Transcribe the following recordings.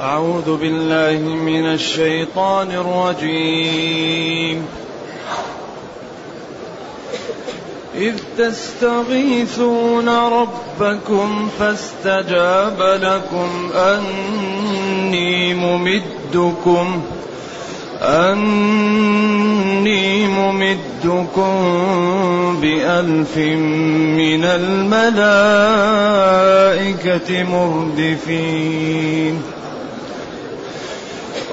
أعوذ بالله من الشيطان الرجيم. إذ تستغيثون ربكم فاستجاب لكم أني ممدكم أني ممدكم بألف من الملائكة مردفين.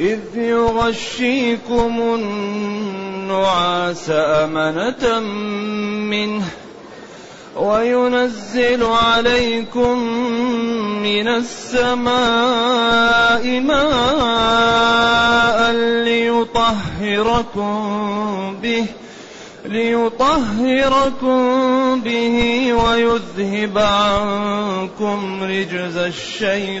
إذ يغشيكم النعاس أمنة منه وينزل عليكم من السماء ماء ليطهركم به ليطهركم به ويذهب عنكم رجز الشيطان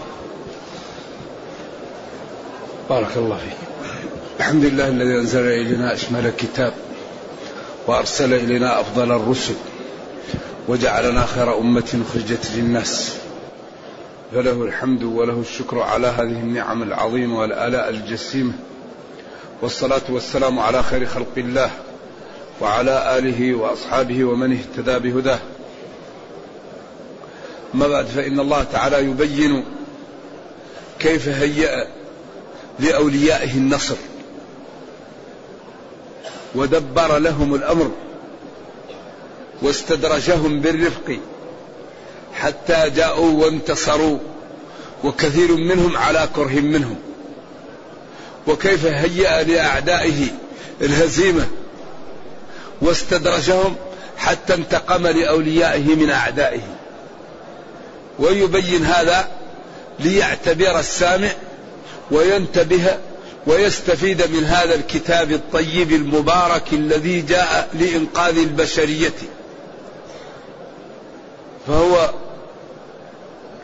بارك الله فيك. الحمد لله الذي أنزل إلينا أشمل الكتاب وأرسل إلينا أفضل الرسل وجعلنا خير أمة خرجت للناس. فله الحمد وله الشكر على هذه النعم العظيمة والآلاء الجسيمة. والصلاة والسلام على خير خلق الله وعلى آله وأصحابه ومن اهتدى بهداه. أما بعد فإن الله تعالى يبين كيف هيأ لأوليائه النصر. ودبر لهم الأمر واستدرجهم بالرفق حتى جاءوا وانتصروا وكثير منهم على كره منهم. وكيف هيأ لأعدائه الهزيمة واستدرجهم حتى انتقم لأوليائه من أعدائه. ويبين هذا ليعتبر السامع وينتبه ويستفيد من هذا الكتاب الطيب المبارك الذي جاء لإنقاذ البشرية. فهو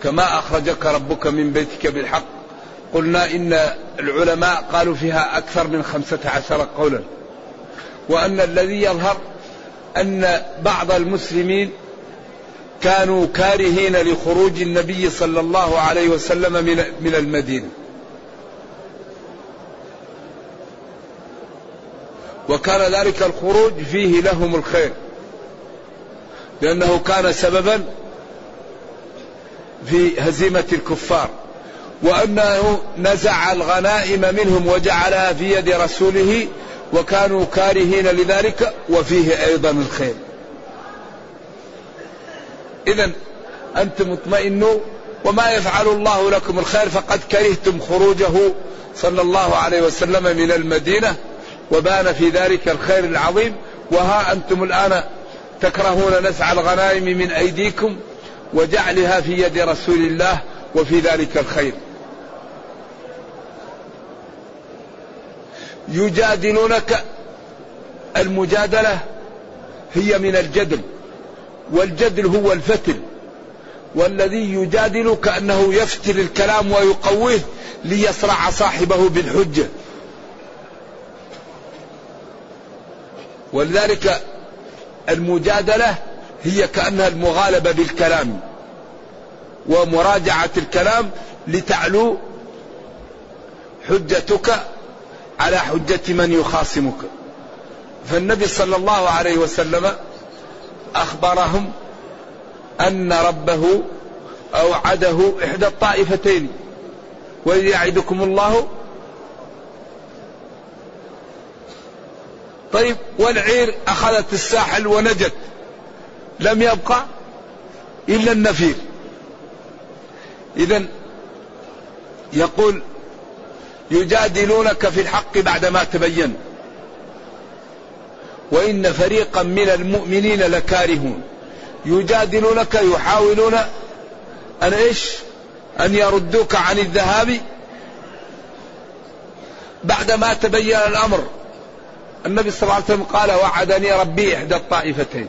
كما أخرجك ربك من بيتك بالحق. قلنا إن العلماء قالوا فيها أكثر من خمسة عشر قولا. وأن الذي يظهر أن بعض المسلمين كانوا كارهين لخروج النبي صلى الله عليه وسلم من المدينة. وكان ذلك الخروج فيه لهم الخير. لأنه كان سببا في هزيمة الكفار. وأنه نزع الغنائم منهم وجعلها في يد رسوله وكانوا كارهين لذلك وفيه أيضا الخير. إذا أنتم اطمئنوا وما يفعل الله لكم الخير فقد كرهتم خروجه صلى الله عليه وسلم من المدينة وبان في ذلك الخير العظيم. وها أنتم الآن تكرهون نزع الغنائم من أيديكم وجعلها في يد رسول الله وفي ذلك الخير. يجادلونك. المجادلة هي من الجدل والجدل هو الفتل والذي يجادل كأنه يفتل الكلام ويقويه ليصرع صاحبه بالحجة. ولذلك المجادلة هي كأنها المغالبة بالكلام ومراجعة الكلام لتعلو حجتك على حجة من يخاصمك. فالنبي صلى الله عليه وسلم أخبرهم أن ربه أوعده إحدى الطائفتين وإذ يعدكم الله طيب والعير أخذت الساحل ونجت. لم يبقى إلا النفير. إذا يقول يجادلونك في الحق بعدما تبين. وإن فريقا من المؤمنين لكارهون. يجادلونك يحاولون أن إيش؟ أن يردوك عن الذهاب بعدما تبين الأمر. النبي صلى الله عليه وسلم قال وعدني ربي إحدى الطائفتين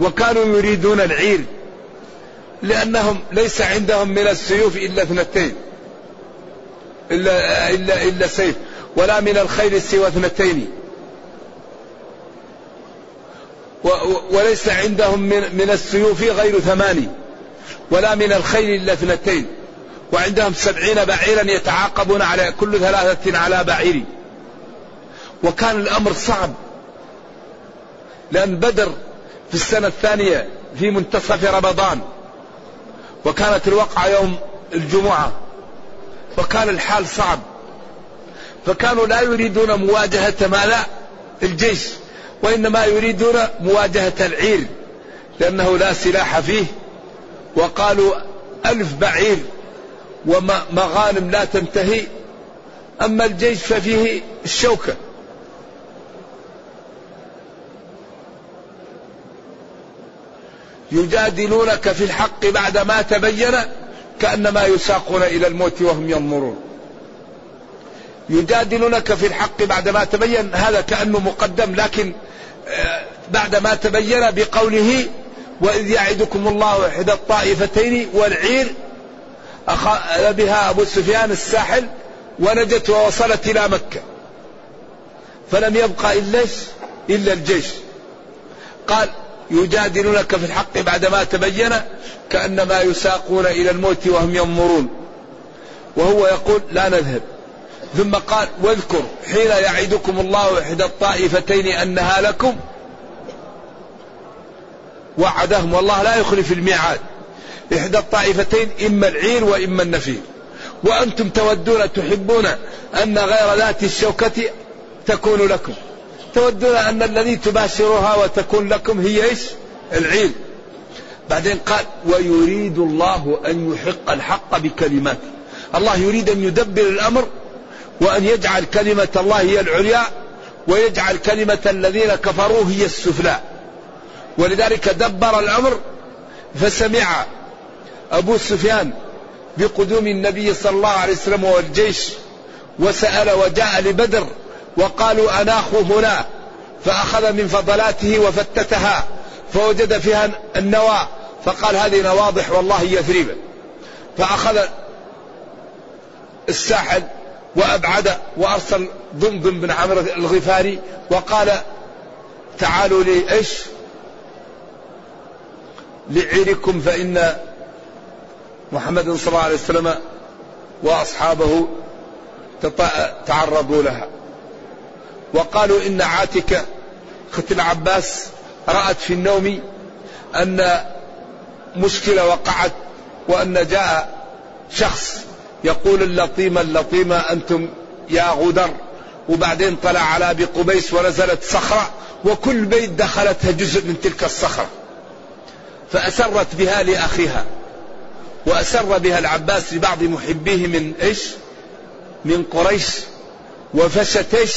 وكانوا يريدون العير لأنهم ليس عندهم من السيوف إلا اثنتين إلا, إلا, إلا سيف ولا من الخيل سوى اثنتين. وليس عندهم من, من السيوف غير ثماني ولا من الخيل إلا اثنتين وعندهم سبعين بعيرا يتعاقبون على كل ثلاثة على بعير. وكان الأمر صعب. لأن بدر في السنة الثانية في منتصف رمضان وكانت الوقعة يوم الجمعة وكان الحال صعب. فكانوا لا يريدون مواجهة ماذا؟ الجيش وإنما يريدون مواجهة العير لأنه لا سلاح فيه. وقالوا ألف بعير ومغانم لا تنتهي أما الجيش ففيه الشوكة. يجادلونك في الحق بعدما تبين كأنما يساقون إلى الموت وهم ينظرون. يجادلونك في الحق بعدما تبين هذا كأنه مقدم لكن آه، بعدما تبين بقوله وإذ يعدكم الله إحدى الطائفتين والعير أخذ بها أبو سفيان الساحل ونجت ووصلت إلى مكة. فلم يبقى إلا إلا الجيش. قال يجادلونك في الحق بعدما تبين كأنما يساقون إلى الموت وهم ينظرون. وهو يقول لا نذهب. ثم قال واذكر حين يعدكم الله إحدى الطائفتين أنها لكم وعدهم. والله لا يخلف الميعاد. إحدى الطائفتين إما العير وإما النفير. وأنتم تودون تحبون أن غير ذات الشوكة تكون لكم. تودون أن الذي تباشرها وتكون لكم هي إيش؟ العير بعدين قال ويريد الله أن يحق الحق بكلماته. الله يريد أن يدبر الأمر وأن يجعل كلمة الله هي العليا ويجعل كلمة الذين كفروا هي السفلى. ولذلك دبر الأمر فسمع أبو سفيان بقدوم النبي صلى الله عليه وسلم والجيش وسأل وجاء لبدر وقالوا أناخوا هنا فأخذ من فضلاته وفتتها فوجد فيها النوى فقال هذه نواضح والله يثريب فأخذ الساحل وأبعد وأرسل ضمضم بن عمرو الغفاري وقال تعالوا لي إيش لعيركم فإن محمد صلى الله عليه وسلم وأصحابه تعرضوا لها. وقالوا إن عاتكة أخت العباس رأت في النوم أن مشكلة وقعت وأن جاء شخص يقول اللطيمة اللطيمة أنتم يا غدر. وبعدين طلع على أبي قبيس ونزلت صخرة وكل بيت دخلتها جزء من تلك الصخرة. فأسرت بها لأخيها. وأسر بها العباس لبعض محبيه من إيش؟ من قريش. وفشت إيش؟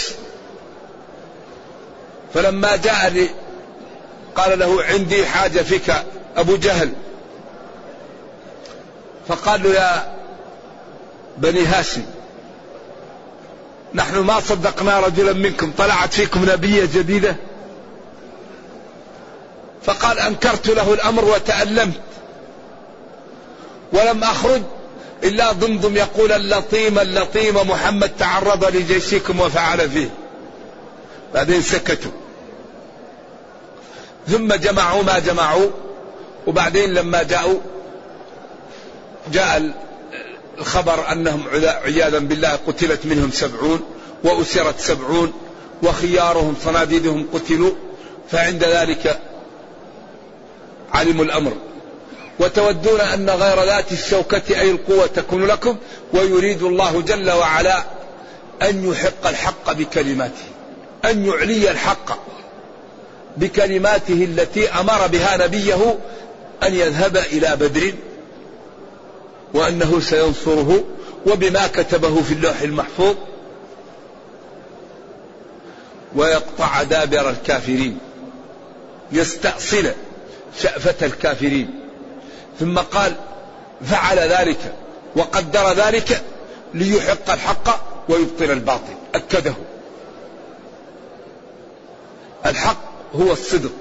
فلما جاء لي قال له عندي حاجة فيك أبو جهل. فقال له يا بني هاشم نحن ما صدقنا رجلا منكم طلعت فيكم نبية جديدة؟ فقال أنكرت له الأمر وتألمت. ولم أخرج إلا ضمضم يقول اللطيم اللطيم محمد تعرض لجيشكم وفعل فيه. بعدين سكتوا. ثم جمعوا ما جمعوا وبعدين لما جاءوا جاء الخبر أنهم عياذا بالله قتلت منهم سبعون وأسرت سبعون وخيارهم صناديدهم قتلوا فعند ذلك علموا الأمر. وتودون أن غير ذات الشوكة أي القوة تكون لكم ويريد الله جل وعلا أن يحق الحق بكلماته أن يعلي الحق. بكلماته التي أمر بها نبيه أن يذهب إلى بدر وأنه سينصره وبما كتبه في اللوح المحفوظ ويقطع دابر الكافرين يستأصل شأفة الكافرين. ثم قال فعل ذلك وقدر ذلك ليحق الحق ويبطل الباطل. أكده. الحق هو الصدق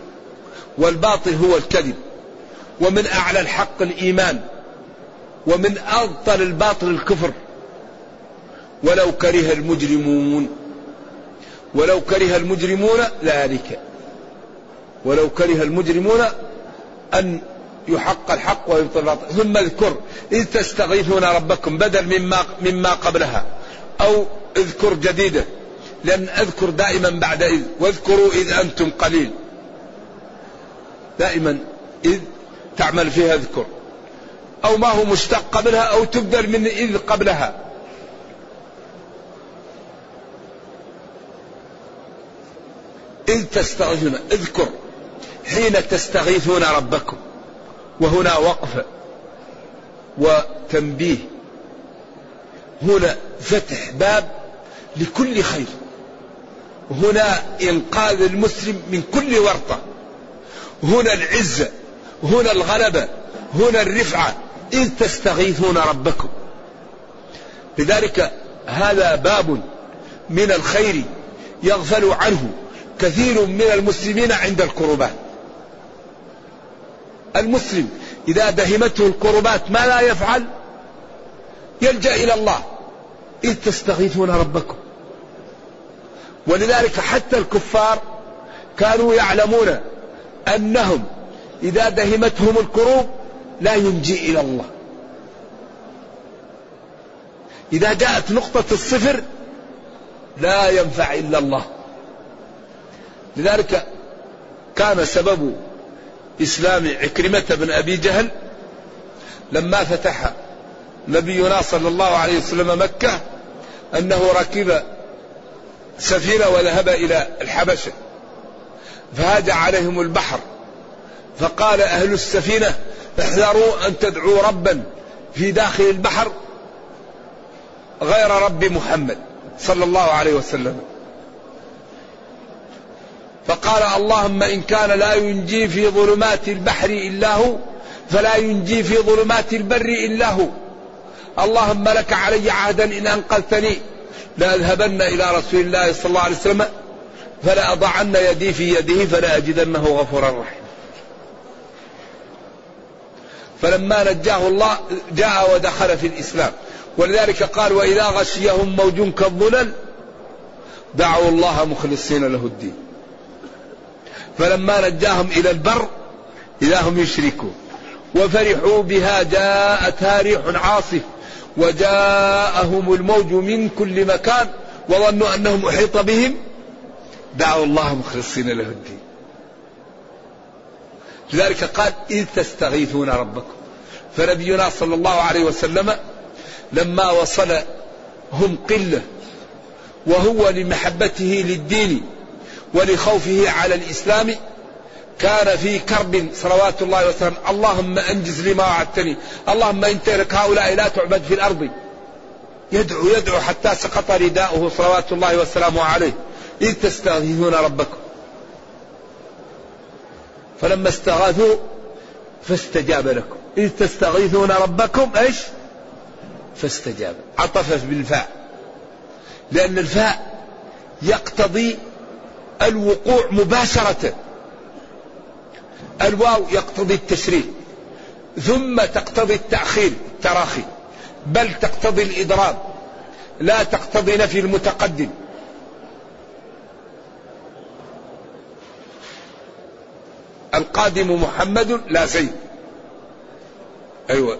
والباطل هو الكذب ومن أعلى الحق الإيمان ومن أبطل الباطل الكفر. ولو كره المجرمون ولو كره المجرمون ذلك. ولو كره المجرمون أن يحق الحق ويبطل الباطل. ثم اذكر إذ تستغيثون ربكم بدل مما, مما قبلها أو اذكر جديدة. لأن أذكر دائما بعد إذ واذكروا إذ أنتم قليل. دائما إذ تعمل فيها اذكر. أو ما هو مشتق قبلها أو تبدل من إذ قبلها. إذ تستغيثون اذكر. حين تستغيثون ربكم. وهنا وقف وتنبيه. هنا فتح باب لكل خير. هنا إنقاذ المسلم من كل ورطة. هنا العزه هنا الغلبة هنا الرفعة. إذ تستغيثون ربكم. لذلك هذا باب من الخير يغفل عنه كثير من المسلمين عند الكربات. المسلم إذا دهمته الكربات ما لا يفعل؟ يلجأ إلى الله. إذ تستغيثون ربكم. ولذلك حتى الكفار كانوا يعلمون أنهم إذا دهمتهم الكروب لا ينجي إلى الله. إذا جاءت نقطة الصفر لا ينفع إلا الله. لذلك كان سبب إسلام عكرمة بن أبي جهل لما فتح نبينا صلى الله عليه وسلم مكة أنه ركب سفينة وذهب إلى الحبشة فهاج عليهم البحر فقال أهل السفينة احذروا أن تدعوا ربا في داخل البحر غير رب محمد صلى الله عليه وسلم. فقال اللهم إن كان لا ينجي في ظلمات البحر إلا هو فلا ينجي في ظلمات البر إلا هو. اللهم لك علي عهدا إن أنقذتني لأذهبن إلى رسول الله صلى الله عليه وسلم فلأضعن يدي في يده فلأجدنه غفورا رحيما. فلما نجاه الله جاء ودخل في الإسلام. ولذلك قال وإذا غشيهم موج كالظلل دعوا الله مخلصين له الدين. فلما نجاهم إلى البر إذا هم يشركون. وفرحوا بها جاءتها ريح عاصف. وجاءهم الموج من كل مكان وظنوا أنهم أحيط بهم. دعوا الله مخلصين له الدين. لذلك قال إذ تستغيثون ربكم. فنبينا صلى الله عليه وسلم لما وصل هم قلة وهو لمحبته للدين ولخوفه على الإسلام كان في كرب صلوات الله وسلامه اللهم أنجز لما وعدتني. اللهم إن ترك هؤلاء لا تعبد في الأرض. يدعو يدعو حتى سقط رداؤه صلوات الله وسلامه عليه. إذ تستغيثون ربكم. فلما استغاثوا فاستجاب لكم. إذ تستغيثون ربكم إيش؟ فاستجاب. عطف بالفاء. لأن الفاء يقتضي الوقوع مباشرة. الواو يقتضي التشريع ثم تقتضي التأخير التراخي بل تقتضي الإضراب لا تقتضي نفي المتقدم. القادم محمد لا زيد. أيوة.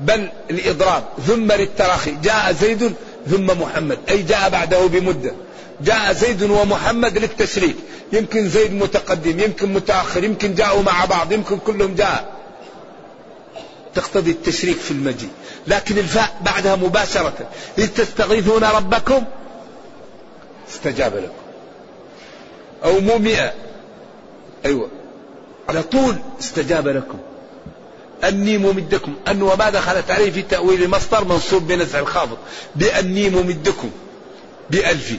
بل الإضراب ثم للتراخي جاء زيد ثم محمد أي جاء بعده بمدة. جاء زيد ومحمد للتشريك يمكن زيد متقدم يمكن متأخر يمكن جاءوا مع بعض يمكن كلهم جاء. تقتضي التشريك في المجيء. لكن الفاء بعدها مباشرة. إذ تستغيثون ربكم؟ استجاب لكم. أو مو مئة أيوة. على طول استجاب لكم. أني ممدكم. أن وما دخلت عليه في تأويل مصدر منصوب بنزع الخافض. بأني ممدكم. بألف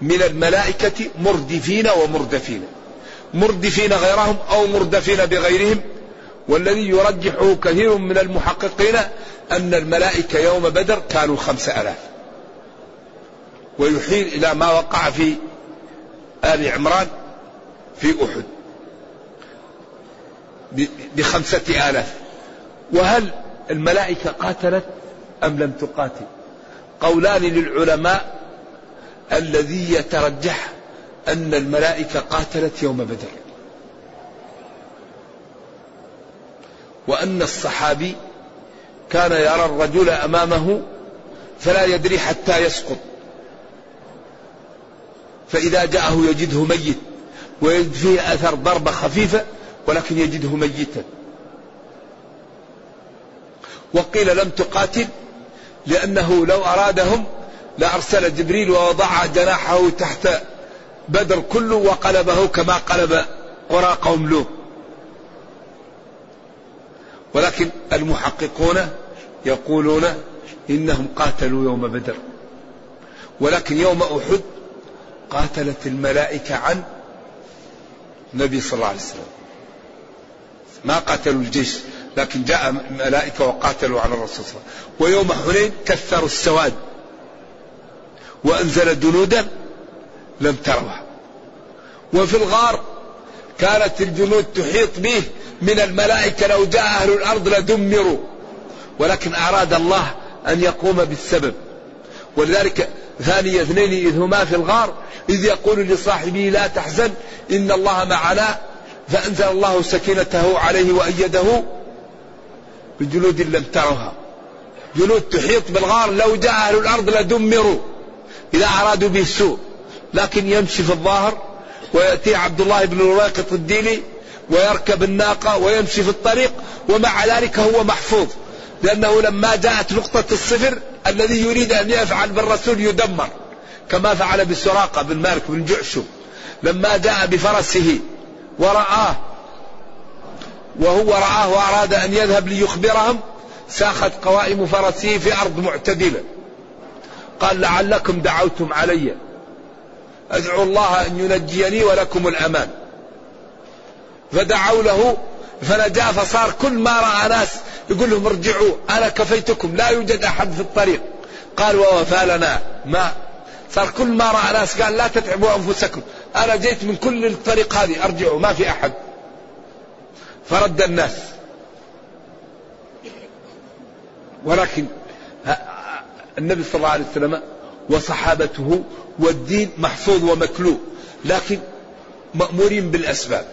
من الملائكة مردفين ومردفين. مردفين غيرهم أو مردفين بغيرهم. والذي يرجحه كثير من المحققين أن الملائكة يوم بدر كانوا خمسة ألاف. ويحيل إلى ما وقع في آل عمران في أحد. بخمسة آلاف. وهل الملائكة قاتلت أم لم تقاتل؟ قولان للعلماء الذي يترجح أن الملائكة قاتلت يوم بدر. وأن الصحابي كان يرى الرجل أمامه فلا يدري حتى يسقط. فإذا جاءه يجده ميت ويجد فيه أثر ضربة خفيفة ولكن يجده ميتا. وقيل لم تقاتل لأنه لو أرادهم لأرسل جبريل ووضع جناحه تحت بدر كله وقلبه كما قلب قرى قوم لوط. ولكن المحققون يقولون إنهم قاتلوا يوم بدر. ولكن يوم أحد قاتلت الملائكة عن النبي صلى الله عليه وسلم. ما قاتلوا الجيش لكن جاء ملائكة وقاتلوا على الرسول صلى الله عليه وسلم. ويوم حنين كثروا السواد. وأنزل جنودا لم تروها. وفي الغار كانت الجنود تحيط به من الملائكة لو جاء أهل الأرض لدمروا. ولكن أراد الله أن يقوم بالسبب. ولذلك ثاني اثنين إذ هما في الغار إذ يقول لصاحبه لا تحزن إن الله معنا فأنزل الله سكينته عليه وأيده بجنود لم ترها جنود تحيط بالغار لو جاء أهل الأرض لدمروا. إذا أرادوا به السوء لكن يمشي في الظاهر ويأتي عبد الله بن الواقط الديني ويركب الناقة ويمشي في الطريق ومع ذلك هو محفوظ لأنه لما جاءت نقطة الصفر الذي يريد أن يفعل بالرسول يدمر كما فعل بسراقة بن مالك بن جعشم. لما جاء بفرسه ورآه وهو رآه وأراد أن يذهب ليخبرهم ساخت قوائم فرسه في أرض معتدلة. قال لعلكم دعوتم علي. أدعو الله أن ينجيني ولكم الأمان. فدعوا له فنجا فصار كل ما رأى ناس يقول لهم ارجعوا أنا كفيتكم لا يوجد أحد في الطريق. قال ووفى لنا ما. صار كل ما رأى ناس قال لا تتعبوا أنفسكم أنا جيت من كل الطريق هذه أرجعوا ما في أحد. فرد الناس. ولكن النبي صلى الله عليه وسلم وصحابته والدين محفوظ ومكلوب لكن مأمورين بالأسباب.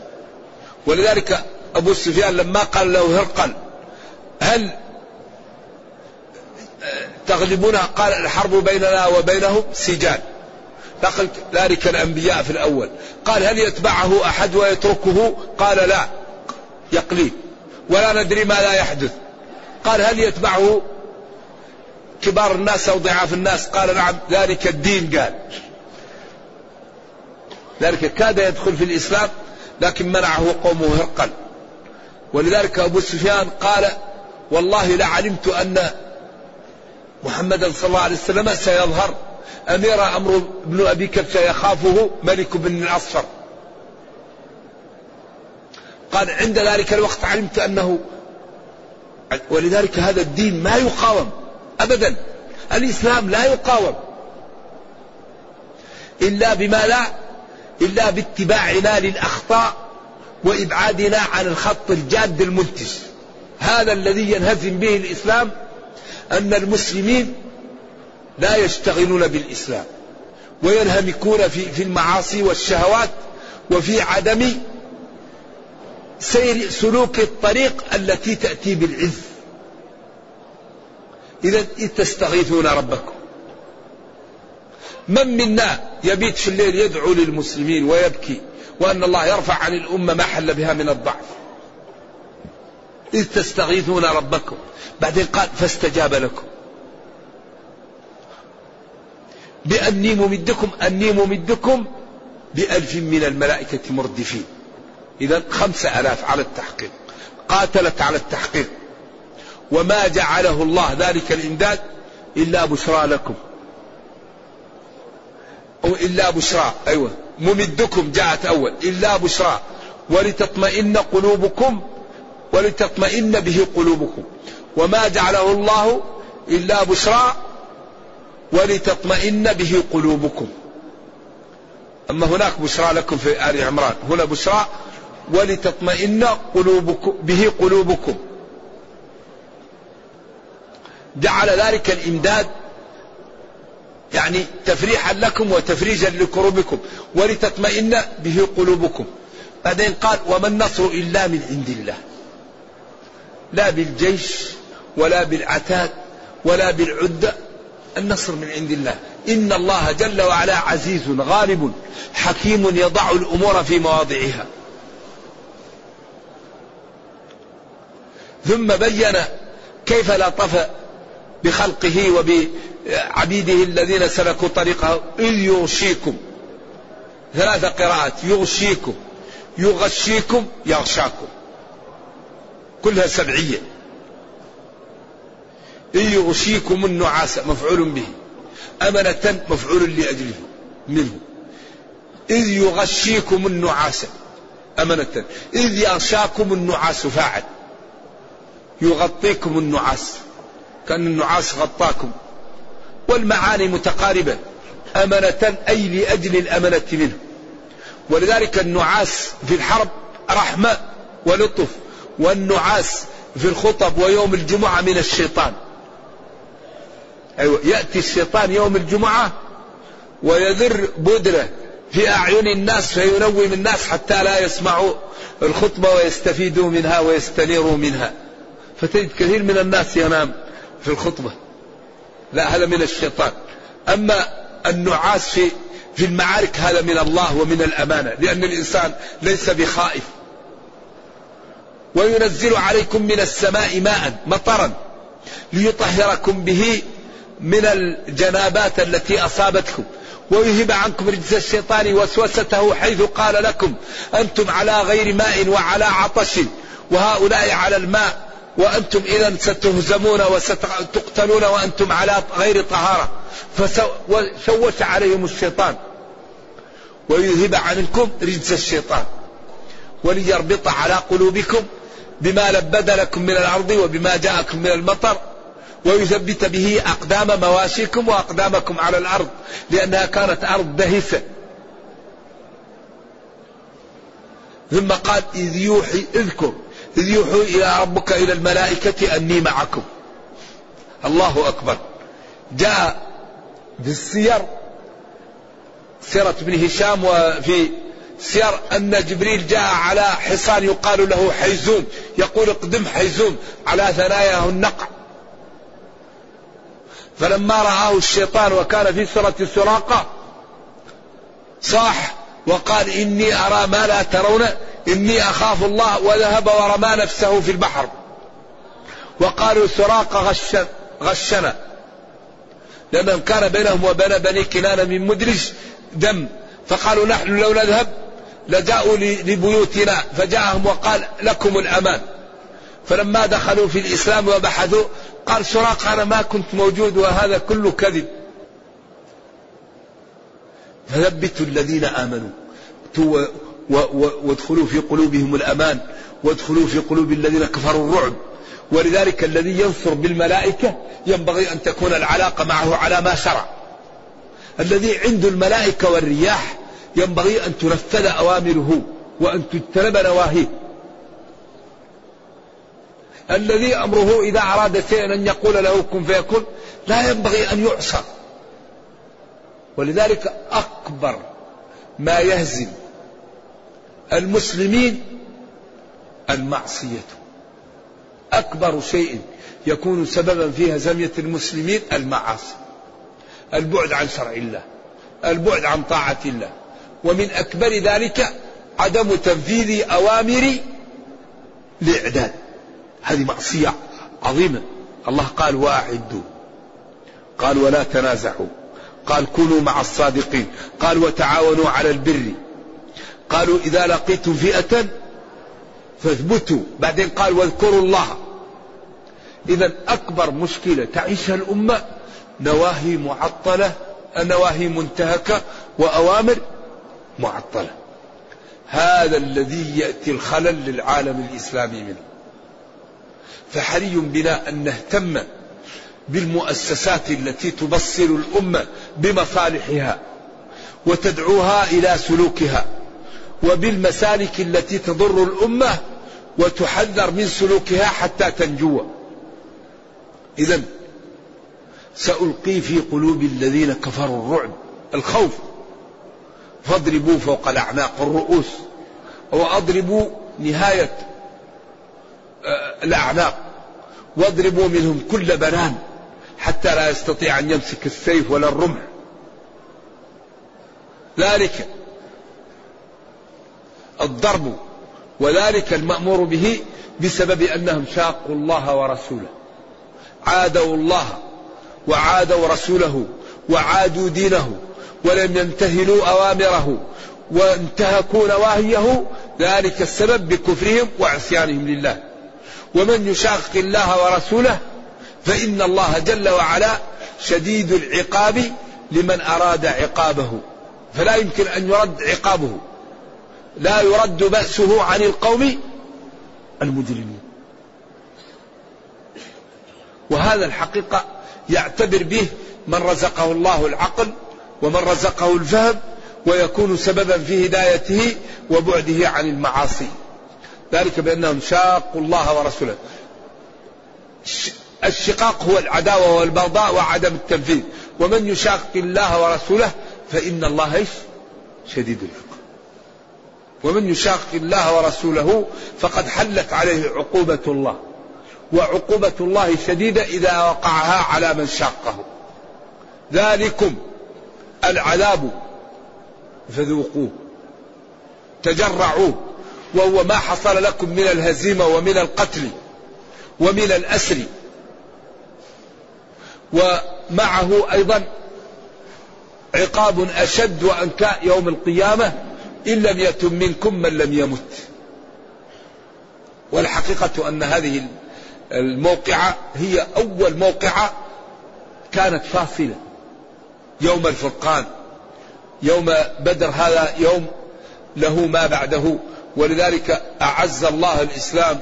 ولذلك أبو سفيان لما قال له هرقل هل تغلبنا قال الحرب بيننا وبينهم؟ سجال دخل ذلك الأنبياء في الأول. قال هل يتبعه أحد ويتركه؟ قال لا يقليد ولا ندري ما لا يحدث. قال هل يتبعه؟ كبار الناس أو ضعاف الناس قال نعم ذلك الدين قال. ذلك كاد يدخل في الإسلام لكن منعه قومه هرقل. ولذلك أبو سفيان قال والله لعلمت أن محمدا صلى الله عليه وسلم سيظهر. أمير أمر بن أبي كبشة يخافه ملك بن الأصفر. قال عند ذلك الوقت علمت أنه ولذلك هذا الدين ما يقاوم. أبدا. الإسلام لا يقاوم إلا بما لا إلا باتباعنا للأخطاء وإبعادنا عن الخط الجاد المنتج. هذا الذي ينهزم به الإسلام أن المسلمين لا يشتغلون بالإسلام وينهمكون في في المعاصي والشهوات وفي عدم سير سلوك الطريق التي تأتي بالعز. إذا إذ تستغيثون ربكم. من منا يبيت في الليل يدعو للمسلمين ويبكي وأن الله يرفع عن الأمة ما حل بها من الضعف. إذ تستغيثون ربكم. بعدين قال فاستجاب لكم. بأني ممدكم أني ممدكم بألف من الملائكة مردفين. إذا خمسة ألاف على التحقيق. قاتلت على التحقيق. وما جعله الله. ذلك الإمداد إلا بشرى لكم. أو إلا بشرى. أيوة. ممدكم جاءت أول. إلا بشرى. ولتطمئن قلوبكم ولتطمئن به قلوبكم. وما جعله الله إلا بشرى ولتطمئن به قلوبكم. أما هناك بشرى لكم في آل عمران. هنا بشرى ولتطمئن قلوبكم به قلوبكم. جعل ذلك الإمداد يعني تفريحا لكم وتفريجا لكروبكم ولتطمئن به قلوبكم. بعدين قال وما النصر إلا من عند الله. لا بالجيش ولا بالعتاد ولا بالعدة النصر من عند الله. إن الله جل وعلا عزيز غالب حكيم يضع الأمور في مواضعها. ثم بين كيف لطف بخلقه وبعبيده الذين سلكوا طريقه إذ يغشيكم. ثلاث قراءات يغشيكم يغشيكم يغشاكم. كلها سبعية. إذ يغشيكم النعاس مفعول به. أمنة مفعول لأجله. منه. إذ يغشيكم النعاس. أمنة. إذ يغشاكم النعاس فاعل. يغطيكم النعاس. كأن النعاس غطاكم والمعاني متقاربة أمنة أي لأجل الأمنة منه. ولذلك النعاس في الحرب رحمة ولطف والنعاس في الخطب ويوم الجمعة من الشيطان. أيوة يأتي الشيطان يوم الجمعة ويذر بودرة في أعين الناس فينوم الناس حتى لا يسمعوا الخطبة ويستفيدوا منها ويستنيروا منها. فتجد كثير من الناس ينام في الخطبة. لا هذا من الشيطان. أما النعاس في في المعارك هذا من الله ومن الأمانة لأن الإنسان ليس بخائف. وينزل عليكم من السماء ماء مطرا ليطهركم به من الجنابات التي أصابتكم. ويذهب عنكم رجس الشيطان وسوسته حيث قال لكم أنتم على غير ماء وعلى عطش وهؤلاء على الماء. وأنتم إذا ستهزمون وستقتلون وأنتم على غير طهارة. فشوش عليهم الشيطان. ويذهب عنكم رجس الشيطان. وليربط على قلوبكم بما لبد لكم من الأرض وبما جاءكم من المطر. ويثبت به أقدام مواشيكم وأقدامكم على الأرض لأنها كانت أرض دهسة ثم قال إذ يوحي اذكر إذ يوحي إلى ربك إلى الملائكة أني معكم. الله أكبر. جاء في السير سيرة ابن هشام وفي سير أن جبريل جاء على حصان يقال له حيزوم يقول اقدم حيزوم على ثناياه النقع. فلما رآه الشيطان وكان في سورة سراقة صاح وقال إني أرى ما لا ترون. إني أخاف الله وذهب ورمى نفسه في البحر. وقالوا سراقة غش غشنا. لأنهم كان بينهم وبين بني كنانة من مدرج دم. فقالوا نحن لو نذهب لجاءوا لبيوتنا. فجاءهم وقال لكم الأمان. فلما دخلوا في الإسلام وبحثوا قال سراقة أنا ما كنت موجود وهذا كله كذب. فثبتوا الذين آمنوا. وادخلوا في قلوبهم الأمان. وادخلوا في قلوب الذين كفروا الرعب. ولذلك الذي ينصر بالملائكة ينبغي أن تكون العلاقة معه على ما شرع. الذي عنده الملائكة والرياح ينبغي أن تنفذ أوامره وأن تجتنب نواهيه. الذي أمره إذا أراد شيئا أن يقول له كن فيكون لا ينبغي أن يعصى. ولذلك أكبر ما يهزم المسلمين المعصية. أكبر شيء يكون سببا في هزمية المسلمين المعاصي. البعد عن شرع الله البعد عن طاعة الله. ومن أكبر ذلك عدم تنفيذ أوامر الإعداد. هذه معصية عظيمة. الله قال وأعدوا. قال ولا تنازعوا. قال كونوا مع الصادقين. قال وتعاونوا على البر. قالوا إذا لقيتم فئة فاثبتوا. بعدين قال واذكروا الله. إذا أكبر مشكلة تعيشها الأمة. نواهي معطلة نواهي منتهكة وأوامر معطلة. هذا الذي يأتي الخلل للعالم الإسلامي منه. فحري بنا أن نهتم بالمؤسسات التي تبصر الأمة بمصالحها وتدعوها إلى سلوكها وبالمسالك التي تضر الأمة وتحذر من سلوكها حتى تنجو. إذا سألقي في قلوب الذين كفروا الرعب الخوف. فاضربوا فوق الأعناق الرؤوس وأضربوا نهاية آه، الأعناق. واضربوا منهم كل بنان. حتى لا يستطيع أن يمسك السيف ولا الرمح. ذلك الضرب وذلك المأمور به بسبب أنهم شاقوا الله ورسوله. عادوا الله وعادوا رسوله وعادوا دينه ولم يمتهلوا أوامره وانتهكوا نواهيه. ذلك السبب بكفرهم وعصيانهم لله. ومن يشاق الله ورسوله فإن الله جل وعلا شديد العقاب لمن أراد عقابه. فلا يمكن أن يرد عقابه. لا يرد بأسه عن القوم المجرمين. وهذا الحقيقة يعتبر به من رزقه الله العقل ومن رزقه الفهم ويكون سببا في هدايته وبعده عن المعاصي. ذلك بأنهم شاقوا الله ورسوله. الشقاق هو العداوة والبغضاء وعدم التنفيذ. ومن يشاق الله ورسوله فإن الله إيش؟ شديد العقاب. ومن يشاق الله ورسوله فقد حلت عليه عقوبة الله. وعقوبة الله شديدة إذا وقعها على من شاقه. ذلكم العذاب. فذوقوه. تجرعوه. وهو ما حصل لكم من الهزيمة ومن القتل ومن الأسر. ومعه أيضا عقاب أشد وأنكاء يوم القيامة إن لم يتم منكم من لم يمت. والحقيقة أن هذه الموقعة هي أول موقعة كانت فاصلة. يوم الفرقان يوم بدر هذا يوم له ما بعده. ولذلك أعز الله الإسلام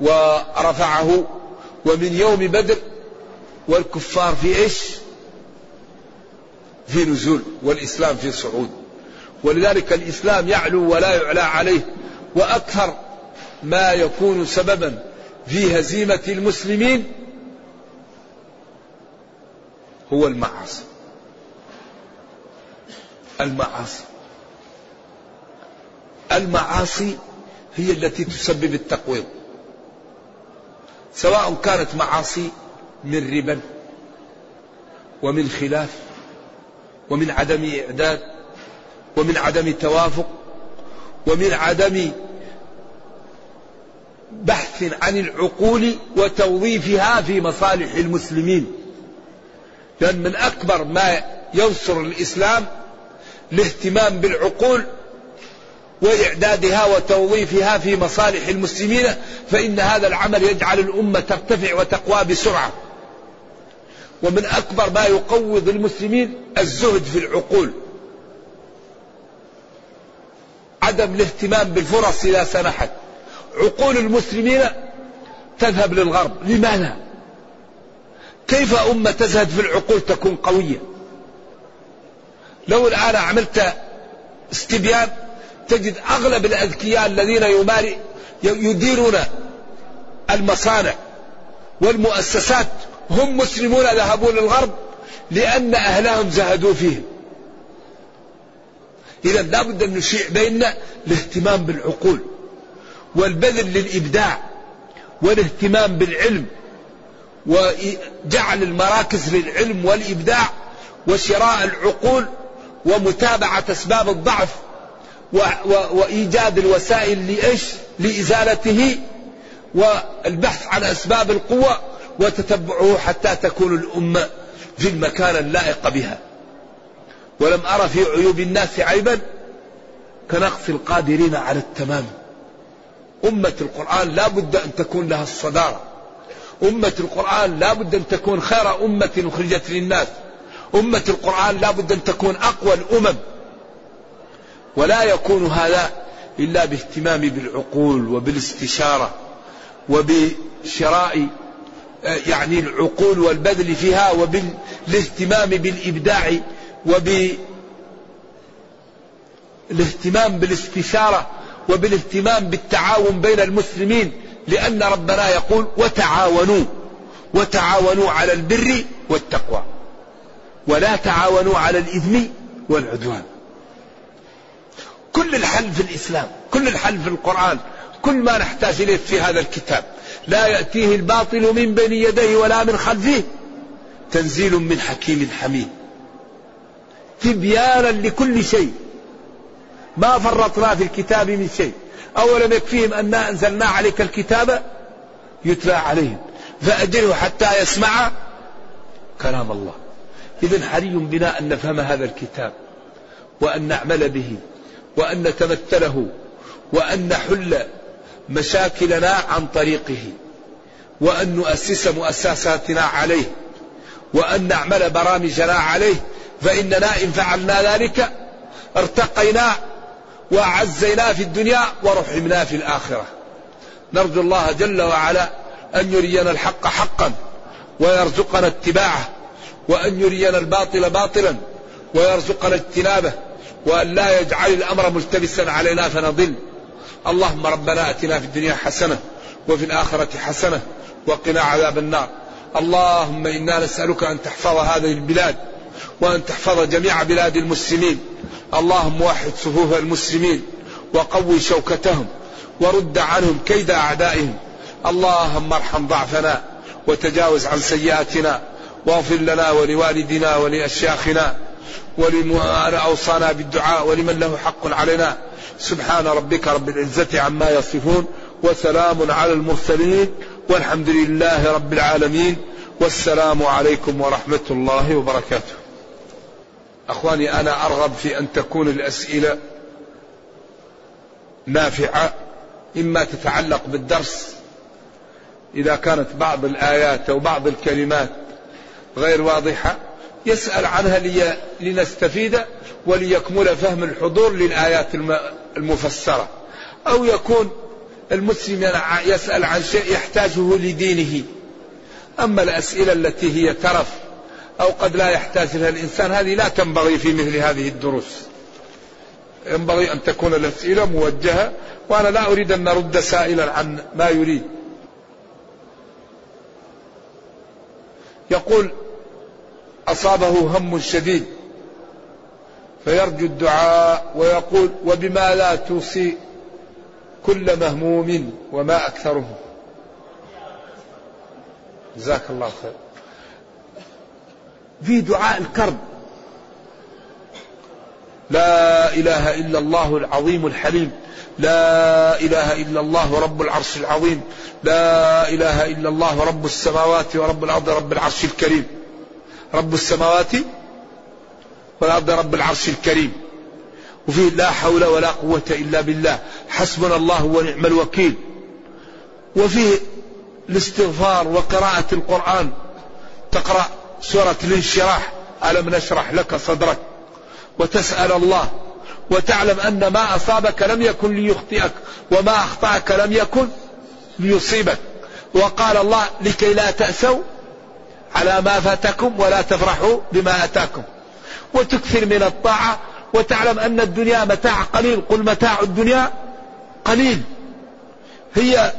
ورفعه ومن يوم بدر والكفار في إيش؟ في نزول والإسلام في صعود. ولذلك الإسلام يعلو ولا يعلى عليه وأكثر ما يكون سببا في هزيمة المسلمين هو المعاصي. المعاصي. المعاصي هي التي تسبب التقويض. سواء كانت معاصي من ربا ومن خلاف ومن عدم إعداد ومن عدم توافق ومن عدم بحث عن العقول وتوظيفها في مصالح المسلمين. لأن من أكبر ما ينصر الإسلام الاهتمام بالعقول وإعدادها وتوظيفها في مصالح المسلمين فإن هذا العمل يجعل الأمة ترتفع وتقوى بسرعة. ومن أكبر ما يقوض المسلمين الزهد في العقول. عدم الاهتمام بالفرص إذا سنحت عقول المسلمين تذهب للغرب. لماذا؟ كيف أمة تزهد في العقول تكون قوية؟ لو الآن عملت استبيان تجد أغلب الأذكياء الذين يماري يديرون المصانع والمؤسسات هم مسلمون ذهبوا للغرب لأن أهلهم زهدوا فيهم. إذا لابد أن نشيع بيننا الاهتمام بالعقول والبذل للإبداع والاهتمام بالعلم وجعل المراكز للعلم والإبداع وشراء العقول ومتابعة أسباب الضعف وإيجاد الوسائل لإيش؟ لإزالته والبحث عن أسباب القوة وتتبعه حتى تكون الأمة في المكان اللائق بها. ولم أرى في عيوب الناس عيبا كنقص القادرين على التمام. أمة القرآن لا بد أن تكون لها الصدارة. أمة القرآن لا بد أن تكون خير أمة أخرجت للناس. أمة القرآن لا بد أن تكون أقوى الأمم. ولا يكون هذا إلا باهتمام بالعقول وبالاستشارة وبشراء يعني العقول والبذل فيها وبالاهتمام بالإبداع وبالاهتمام بالاستشارة وبالاهتمام بالتعاون بين المسلمين لأن ربنا يقول وتعاونوا وتعاونوا على البر والتقوى ولا تعاونوا على الإثم والعدوان. كل الحل في الإسلام كل الحل في القرآن كل ما نحتاج إليه في هذا الكتاب. لا يأتيه الباطل من بين يديه ولا من خلفه. تنزيل من حكيم حميد. تبيانا لكل شيء. ما فرطنا في الكتاب من شيء. أولم يكفيهم أنا أنزلنا عليك الكتاب يتلى عليهم. فأجره حتى يسمع كلام الله. إذا حري بنا أن نفهم هذا الكتاب. وأن نعمل به. وأن نتمثله. وأن نحل مشاكلنا عن طريقه وأن نؤسس مؤسساتنا عليه وأن نعمل برامجنا عليه فإننا إن فعلنا ذلك ارتقينا وأعزينا في الدنيا ورحمنا في الآخرة. نرجو الله جل وعلا أن يرينا الحق حقا ويرزقنا اتباعه وأن يرينا الباطل باطلا ويرزقنا اجتنابه وأن لا يجعل الأمر ملتبسا علينا فنضل. اللهم ربنا أتنا في الدنيا حسنة وفي الآخرة حسنة وقنا عذاب النار. اللهم إنا نسألك أن تحفظ هذه البلاد وأن تحفظ جميع بلاد المسلمين. اللهم وحد صفوف المسلمين وقوي شوكتهم ورد عنهم كيد أعدائهم. اللهم ارحم ضعفنا وتجاوز عن سيئاتنا واغفر لنا ولوالدنا ولأشياخنا ولمن أوصانا بالدعاء ولمن له حق علينا. سبحان ربك رب العزة عما يصفون وسلام على المرسلين والحمد لله رب العالمين والسلام عليكم ورحمة الله وبركاته. أخواني أنا أرغب في أن تكون الأسئلة نافعة إما تتعلق بالدرس إذا كانت بعض الآيات أو بعض الكلمات غير واضحة يسأل عنها لي لنستفيد وليكمل فهم الحضور للآيات المفسرة. أو يكون المسلم يسأل عن شيء يحتاجه لدينه. أما الأسئلة التي هي ترف أو قد لا يحتاج لها الإنسان هذه لا تنبغي في مثل هذه الدروس. ينبغي أن تكون الأسئلة موجهة وأنا لا أريد أن نرد سائلا عن ما يريد. يقول أصابه هم شديد. فيرجو الدعاء ويقول وبما لا توصي كل مهموم وما أكثره جزاك الله خير. في دعاء الكرب. لا إله إلا الله العظيم الحليم. لا إله إلا الله رب العرش العظيم. لا إله إلا الله رب السماوات ورب الأرض رب العرش الكريم. رب السماوات والأرض رب العرش الكريم. وفيه لا حول ولا قوة إلا بالله. حسبنا الله ونعم الوكيل. وفيه الاستغفار وقراءة القرآن. تقرأ سورة الانشراح. ألم نشرح لك صدرك؟ وتسأل الله. وتعلم أن ما أصابك لم يكن ليخطئك. وما أخطأك لم يكن ليصيبك. وقال الله لكي لا تأسوا على ما فاتكم ولا تفرحوا بما أتاكم. وتكثر من الطاعة وتعلم أن الدنيا متاع قليل. قل متاع الدنيا قليل. هي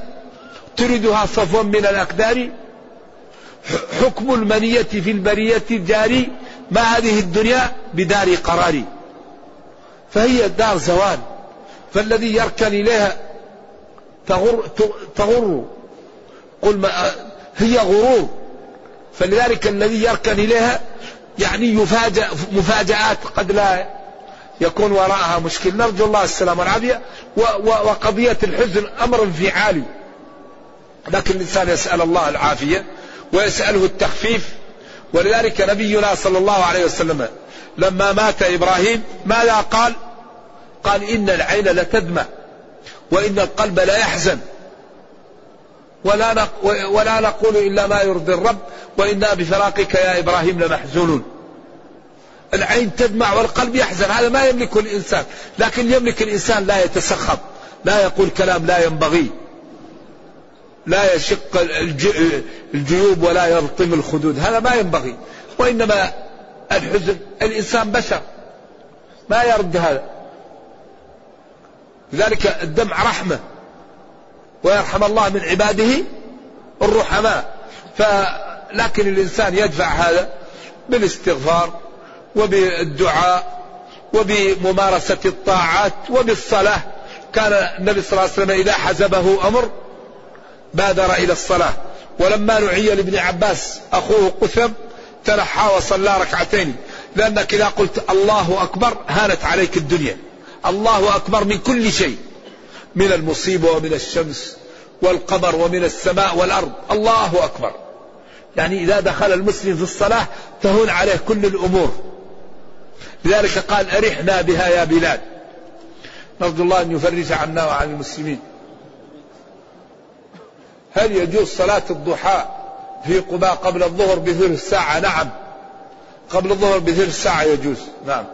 تردها صفوا من الأقدار. حكم المنية في البرية الجاري ما هذه الدنيا بدار قرار فهي دار زوال. فالذي يركن إليها تغر, تغر. قل ما هي غرور. فلذلك الذي يركن إليها يعني يفاجأ مفاجآت قد لا يكون وراءها مشكل. نرجو الله السلامة والعافية. وقضية الحزن أمر انفعالي. لكن الإنسان يسأل الله العافية ويسأله التخفيف. ولذلك نبينا صلى الله عليه وسلم لما مات إبراهيم ماذا قال؟ قال إن العين لتدمع وإن القلب لا يحزن. ولا ولا نقول إلا ما يرضي الرب وإنا بفراقك يا إبراهيم لمحزونون. العين تدمع والقلب يحزن هذا ما يملكه الإنسان. لكن يملك الإنسان لا يتسخط لا يقول كلام لا ينبغي لا يشق الجيوب ولا يلطم الخدود هذا ما ينبغي. وإنما الحزن الإنسان بشر ما يرد هذا. لذلك الدمع رحمة. ويرحم الله من عباده الرحماء. فلكن الإنسان يدفع هذا بالاستغفار وبالدعاء وبممارسة الطاعات وبالصلاة. كان النبي صلى الله عليه وسلم إذا حزبه أمر بادر إلى الصلاة. ولما نعي لابن عباس أخوه قثم تنحى وصلى ركعتين. لأنك إذا قلت الله أكبر هانت عليك الدنيا. الله أكبر من كل شيء. من المصيبة ومن الشمس والقمر ومن السماء والأرض. الله أكبر. يعني إذا دخل المسلم في الصلاة تهون عليه كل الأمور. لذلك قال أرحنا بها يا بلال. نرجو الله أن يفرج عنا وعن المسلمين. هل يجوز صلاة الضحى في قباء قبل الظهر بثلث ساعة نعم. قبل الظهر بثلث ساعة يجوز. نعم.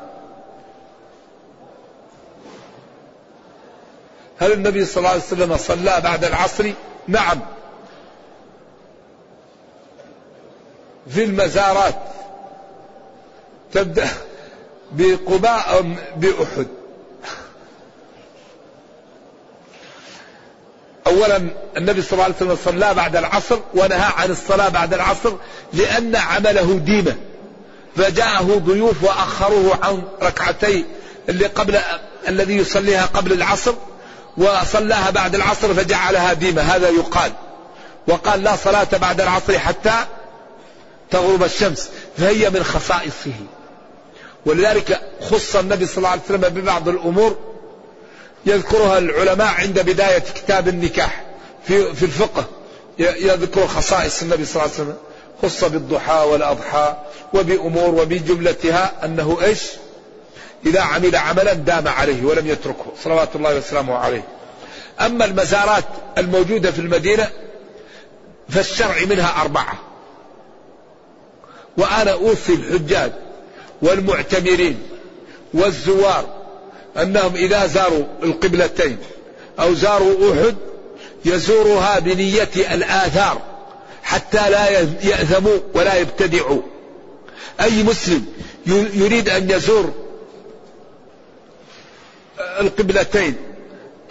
هل النبي صلى الله عليه وسلم صلى بعد العصر؟ نعم. في المزارات. تبدأ بقباء بأحد. أولا النبي صلى الله عليه وسلم صلى بعد العصر ونهى عن الصلاة بعد العصر لأن عمله ديمة. فجاءه ضيوف وأخروه عن ركعتي اللي قبل الذي يصليها قبل العصر. وصلاها بعد العصر فجعلها ديمة هذا يقال. وقال لا صلاة بعد العصر حتى تغرب الشمس. فهي من خصائصه. ولذلك خص النبي صلى الله عليه وسلم ببعض الأمور يذكرها العلماء عند بداية كتاب النكاح. في, في الفقه يذكر خصائص النبي صلى الله عليه وسلم. خص بالضحى والأضحى وبأمور وبجملتها أنه إيش؟ إذا عمل عملا دام عليه ولم يتركه. صلوات الله وسلامه عليه. أما المزارات الموجودة في المدينة فالشرع منها أربعة. وأنا أوصي الحجاج والمعتمرين والزوار أنهم إذا زاروا القبلتين أو زاروا أحد يزورها بنية الآثار حتى لا يأثموا ولا يبتدعوا. أي مسلم يريد أن يزور القبلتين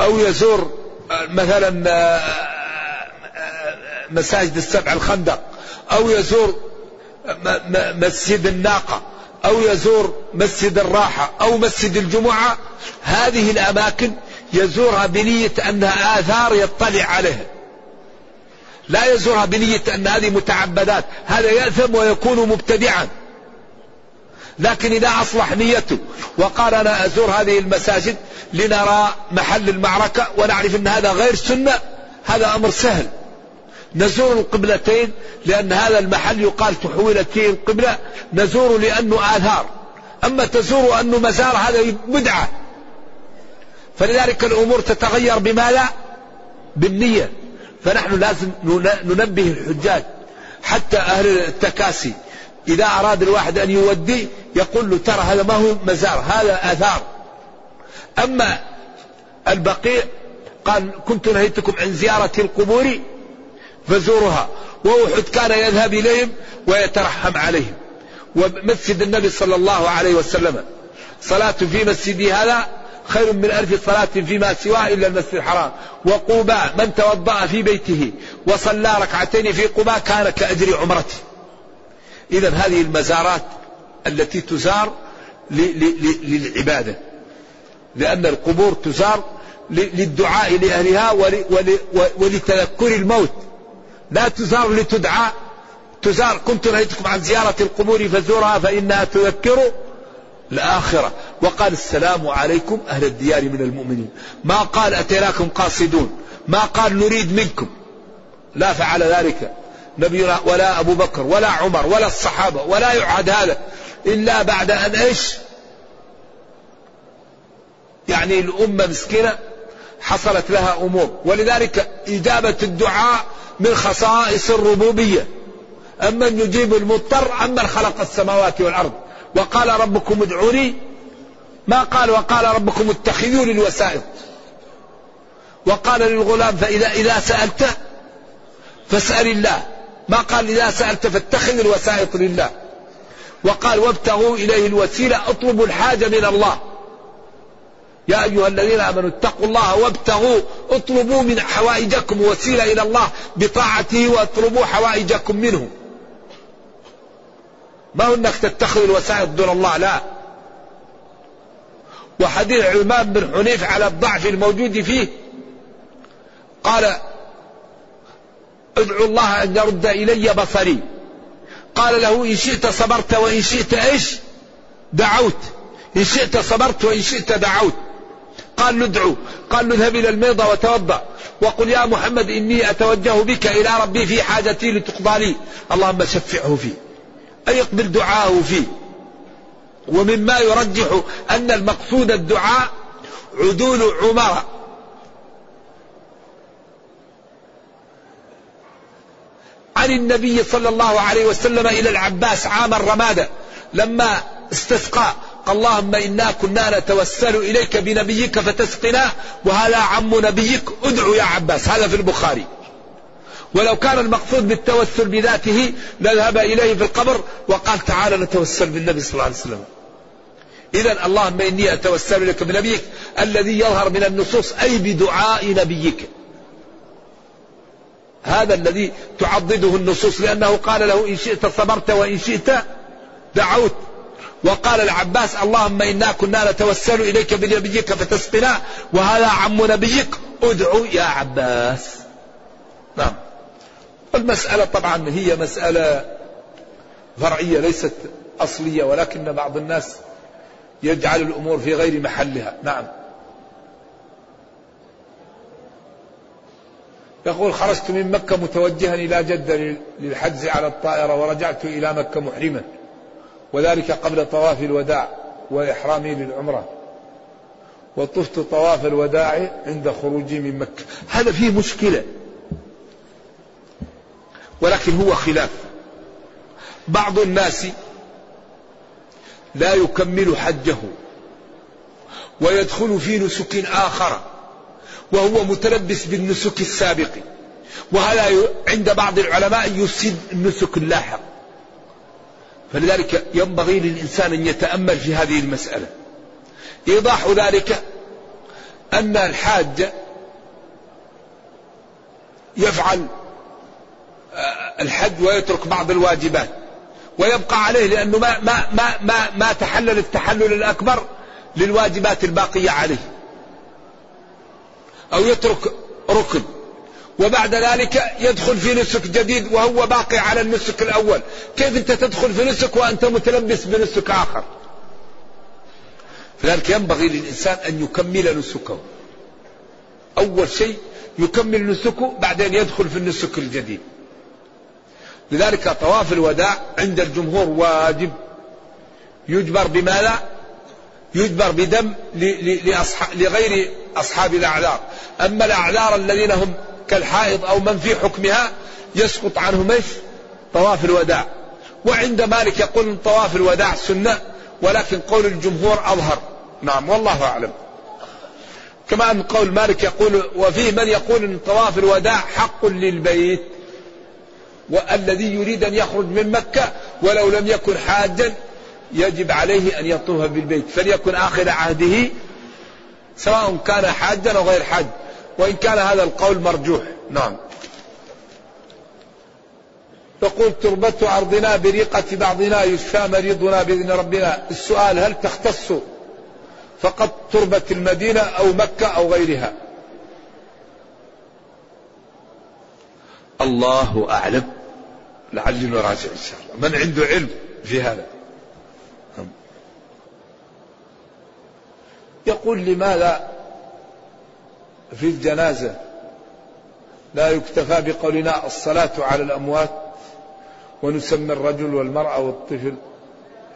أو يزور مثلا مساجد السبع الخندق أو يزور مسجد الناقة أو يزور مسجد الراحة أو مسجد الجمعة. هذه الأماكن يزورها بنية أنها آثار يطلع عليها. لا يزورها بنية أن هذه متعبدات. هذا يأثم ويكون مبتدعا. لكن إذا أصلح نيته وقال أنا أزور هذه المساجد لنرى محل المعركة ونعرف أن هذا غير سنة هذا أمر سهل. نزور القبلتين لأن هذا المحل يقال تحولت فيه القبلة نزور لأنه آثار أما تزور أنه مزار هذا بدعة. فلذلك الأمور تتغير بما لا؟ بالنية. فنحن لازم ننبه الحجاج حتى أهل التكاسي إذا أراد الواحد أن يودي يقول له ترى هذا ما هو مزار هذا آثار. أما البقيع قال كنت نهيتكم عن زيارة القبور فزورها. وأحد كان يذهب إليهم ويترحم عليهم. ومسجد النبي صلى الله عليه وسلم. صلاة في مسجدي هذا خير من ألف صلاة فيما سواه إلا المسجد الحرام. وقوباء من توضأ في بيته وصلى ركعتين في قباء كان كأجر عمرته. إذا هذه المزارات التي تزار للعبادة. لأن القبور تزار للدعاء لأهلها ولتذكر الموت. لا تزار لتدعى. تزار كنت نهيتكم عن زيارة القبور فزورها فإنها تذكر الآخرة. وقال السلام عليكم أهل الديار من المؤمنين. ما قال أتيناكم قاصدون؟ ما قال نريد منكم؟ لا فعل ذلك. نبينا ولا أبو بكر ولا عمر ولا الصحابة ولا يعهد هذا إلا بعد أن إيش؟ يعني الأمة مسكينة حصلت لها أمور. ولذلك إجابة الدعاء من خصائص الربوبية. أمن يجيب المضطر أمن خلق السماوات والأرض. وقال ربكم ادعوني. ما قال؟ وقال ربكم اتخذوا الوسائط وقال للغلام فإذا إذا سألت فاسأل الله. ما قال إذا سألت فاتخذ الوسائط لله. وقال وابتغوا إليه الوسيلة اطلبوا الحاجة من الله. يا أيها الذين آمنوا اتقوا الله وابتغوا اطلبوا من حوائجكم وسيلة إلى الله بطاعته واطلبوا حوائجكم منه. ما هو إنك تتخذ الوسائط دون الله؟ لا. وحديث عمام بن حنيف على الضعف الموجود فيه قال ادعو الله أن يرد إلي بصري. قال له إن شئت صبرت وإن شئت إيش؟ دعوت. إن شئت صبرت وإن شئت دعوت. قال ندعو قال نذهب إلى الميضه وتوضأ. وقل يا محمد إني أتوجه بك إلى ربي في حاجتي لتقضى لي. اللهم شفعه فيه أن يقبل دعاءه فيه ومما يرجح أن المقصود الدعاء عدول عمر. عن النبي صلى الله عليه وسلم إلى العباس عام الرمادة. لما استسقى قال اللهم إنا كنا نتوسل إليك بنبيك فتسقنا وهذا عم نبيك ادعو يا عباس. هذا في البخاري. ولو كان المقصود بالتوسل بذاته لذهب إليه في القبر وقال تعالى نتوسل بالنبي صلى الله عليه وسلم. إذا اللهم إني أتوسل إليك بنبيك الذي يظهر من النصوص أي بدعاء نبيك. هذا الذي تعضده النصوص لأنه قال له إن شئت صبرت وإن شئت دعوت. وقال العباس اللهم إنا كنا نتوسل إليك بنبيك فتسقنا وهذا عم نبيك. ادعو يا عباس. نعم. المسألة طبعا هي مسألة فرعية ليست أصلية ولكن بعض الناس يجعل الأمور في غير محلها. نعم. يقول خرجت من مكة متوجها إلى جدة للحجز على الطائرة ورجعت إلى مكة محرما. وذلك قبل طواف الوداع وإحرامي للعمرة. وطفت طواف الوداع عند خروجي من مكة. هذا فيه مشكلة. ولكن هو خلاف. بعض الناس لا يكمل حجه. ويدخل في نسك آخر. وهو متلبس بالنسك السابق. وهذا عند بعض العلماء يفسد النسك اللاحق. فلذلك ينبغي للإنسان أن يتأمل في هذه المسألة. إيضاح ذلك أن الحاج يفعل الحج ويترك بعض الواجبات. ويبقى عليه لأنه ما, ما, ما, ما, ما تحلل التحلل الأكبر للواجبات الباقية عليه. أو يترك ركن. وبعد ذلك يدخل في نسك جديد وهو باقي على النسك الأول. كيف أنت تدخل في نسك وأنت متلبس بنسك آخر؟ لذلك ينبغي للإنسان أن يكمل نسكه. أول شيء يكمل نسكه بعدين يدخل في النسك الجديد. لذلك طواف الوداع عند الجمهور واجب. يجبر بماذا؟ يجبر بدم لغير أصحاب الأعذار. أما الأعذار الذين هم كالحائض أو من في حكمها يسقط عنهم إيش؟ طواف الوداع. وعند مالك يقول طواف الوداع سنة ولكن قول الجمهور أظهر. نعم والله أعلم. كما أن قول مالك يقول وفيه من يقول أن طواف الوداع حق للبيت والذي يريد أن يخرج من مكة ولو لم يكن حاجا يجب عليه أن يطوف بالبيت فليكن آخر عهده سواء كان حاجا أو غير حاج. وإن كان هذا القول مرجوح. نعم. يقول تربة أرضنا بريقة بعضنا يشفى مريضنا بإذن ربنا. السؤال هل تختص فقط تربة المدينة أو مكة أو غيرها؟ الله أعلم. لعلي نراجع إن شاء الله. من عنده علم في هذا؟ يقول لماذا في الجنازة لا يكتفى بقولنا الصلاة على الأموات ونسمي الرجل والمرأة والطفل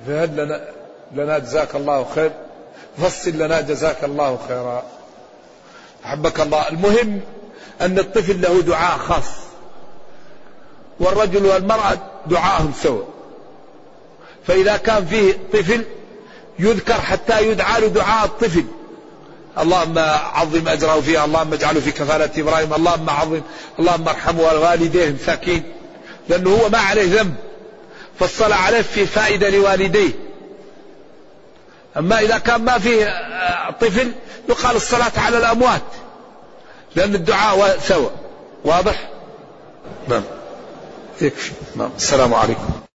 فهل لنا, لنا جزاك الله خير؟ فصل لنا جزاك الله خيرا. أحبك الله. المهم أن الطفل له دعاء خاص والرجل والمرأة دعاءهم سوا. فإذا كان فيه طفل يذكر حتى يدعى له دعاء الطفل. اللهم عظم أجره فيها اللهم اجعله في كفالة إبراهيم اللهم عظم اللهم ارحمه والوالديه مساكين. لأنه هو ما عليه ذنب. فالصلاة عليه في فائدة لوالديه. أما إذا كان ما فيه طفل يقال الصلاة على الأموات. لأن الدعاء سوا واضح؟ نعم. يكفي. نعم. السلام عليكم.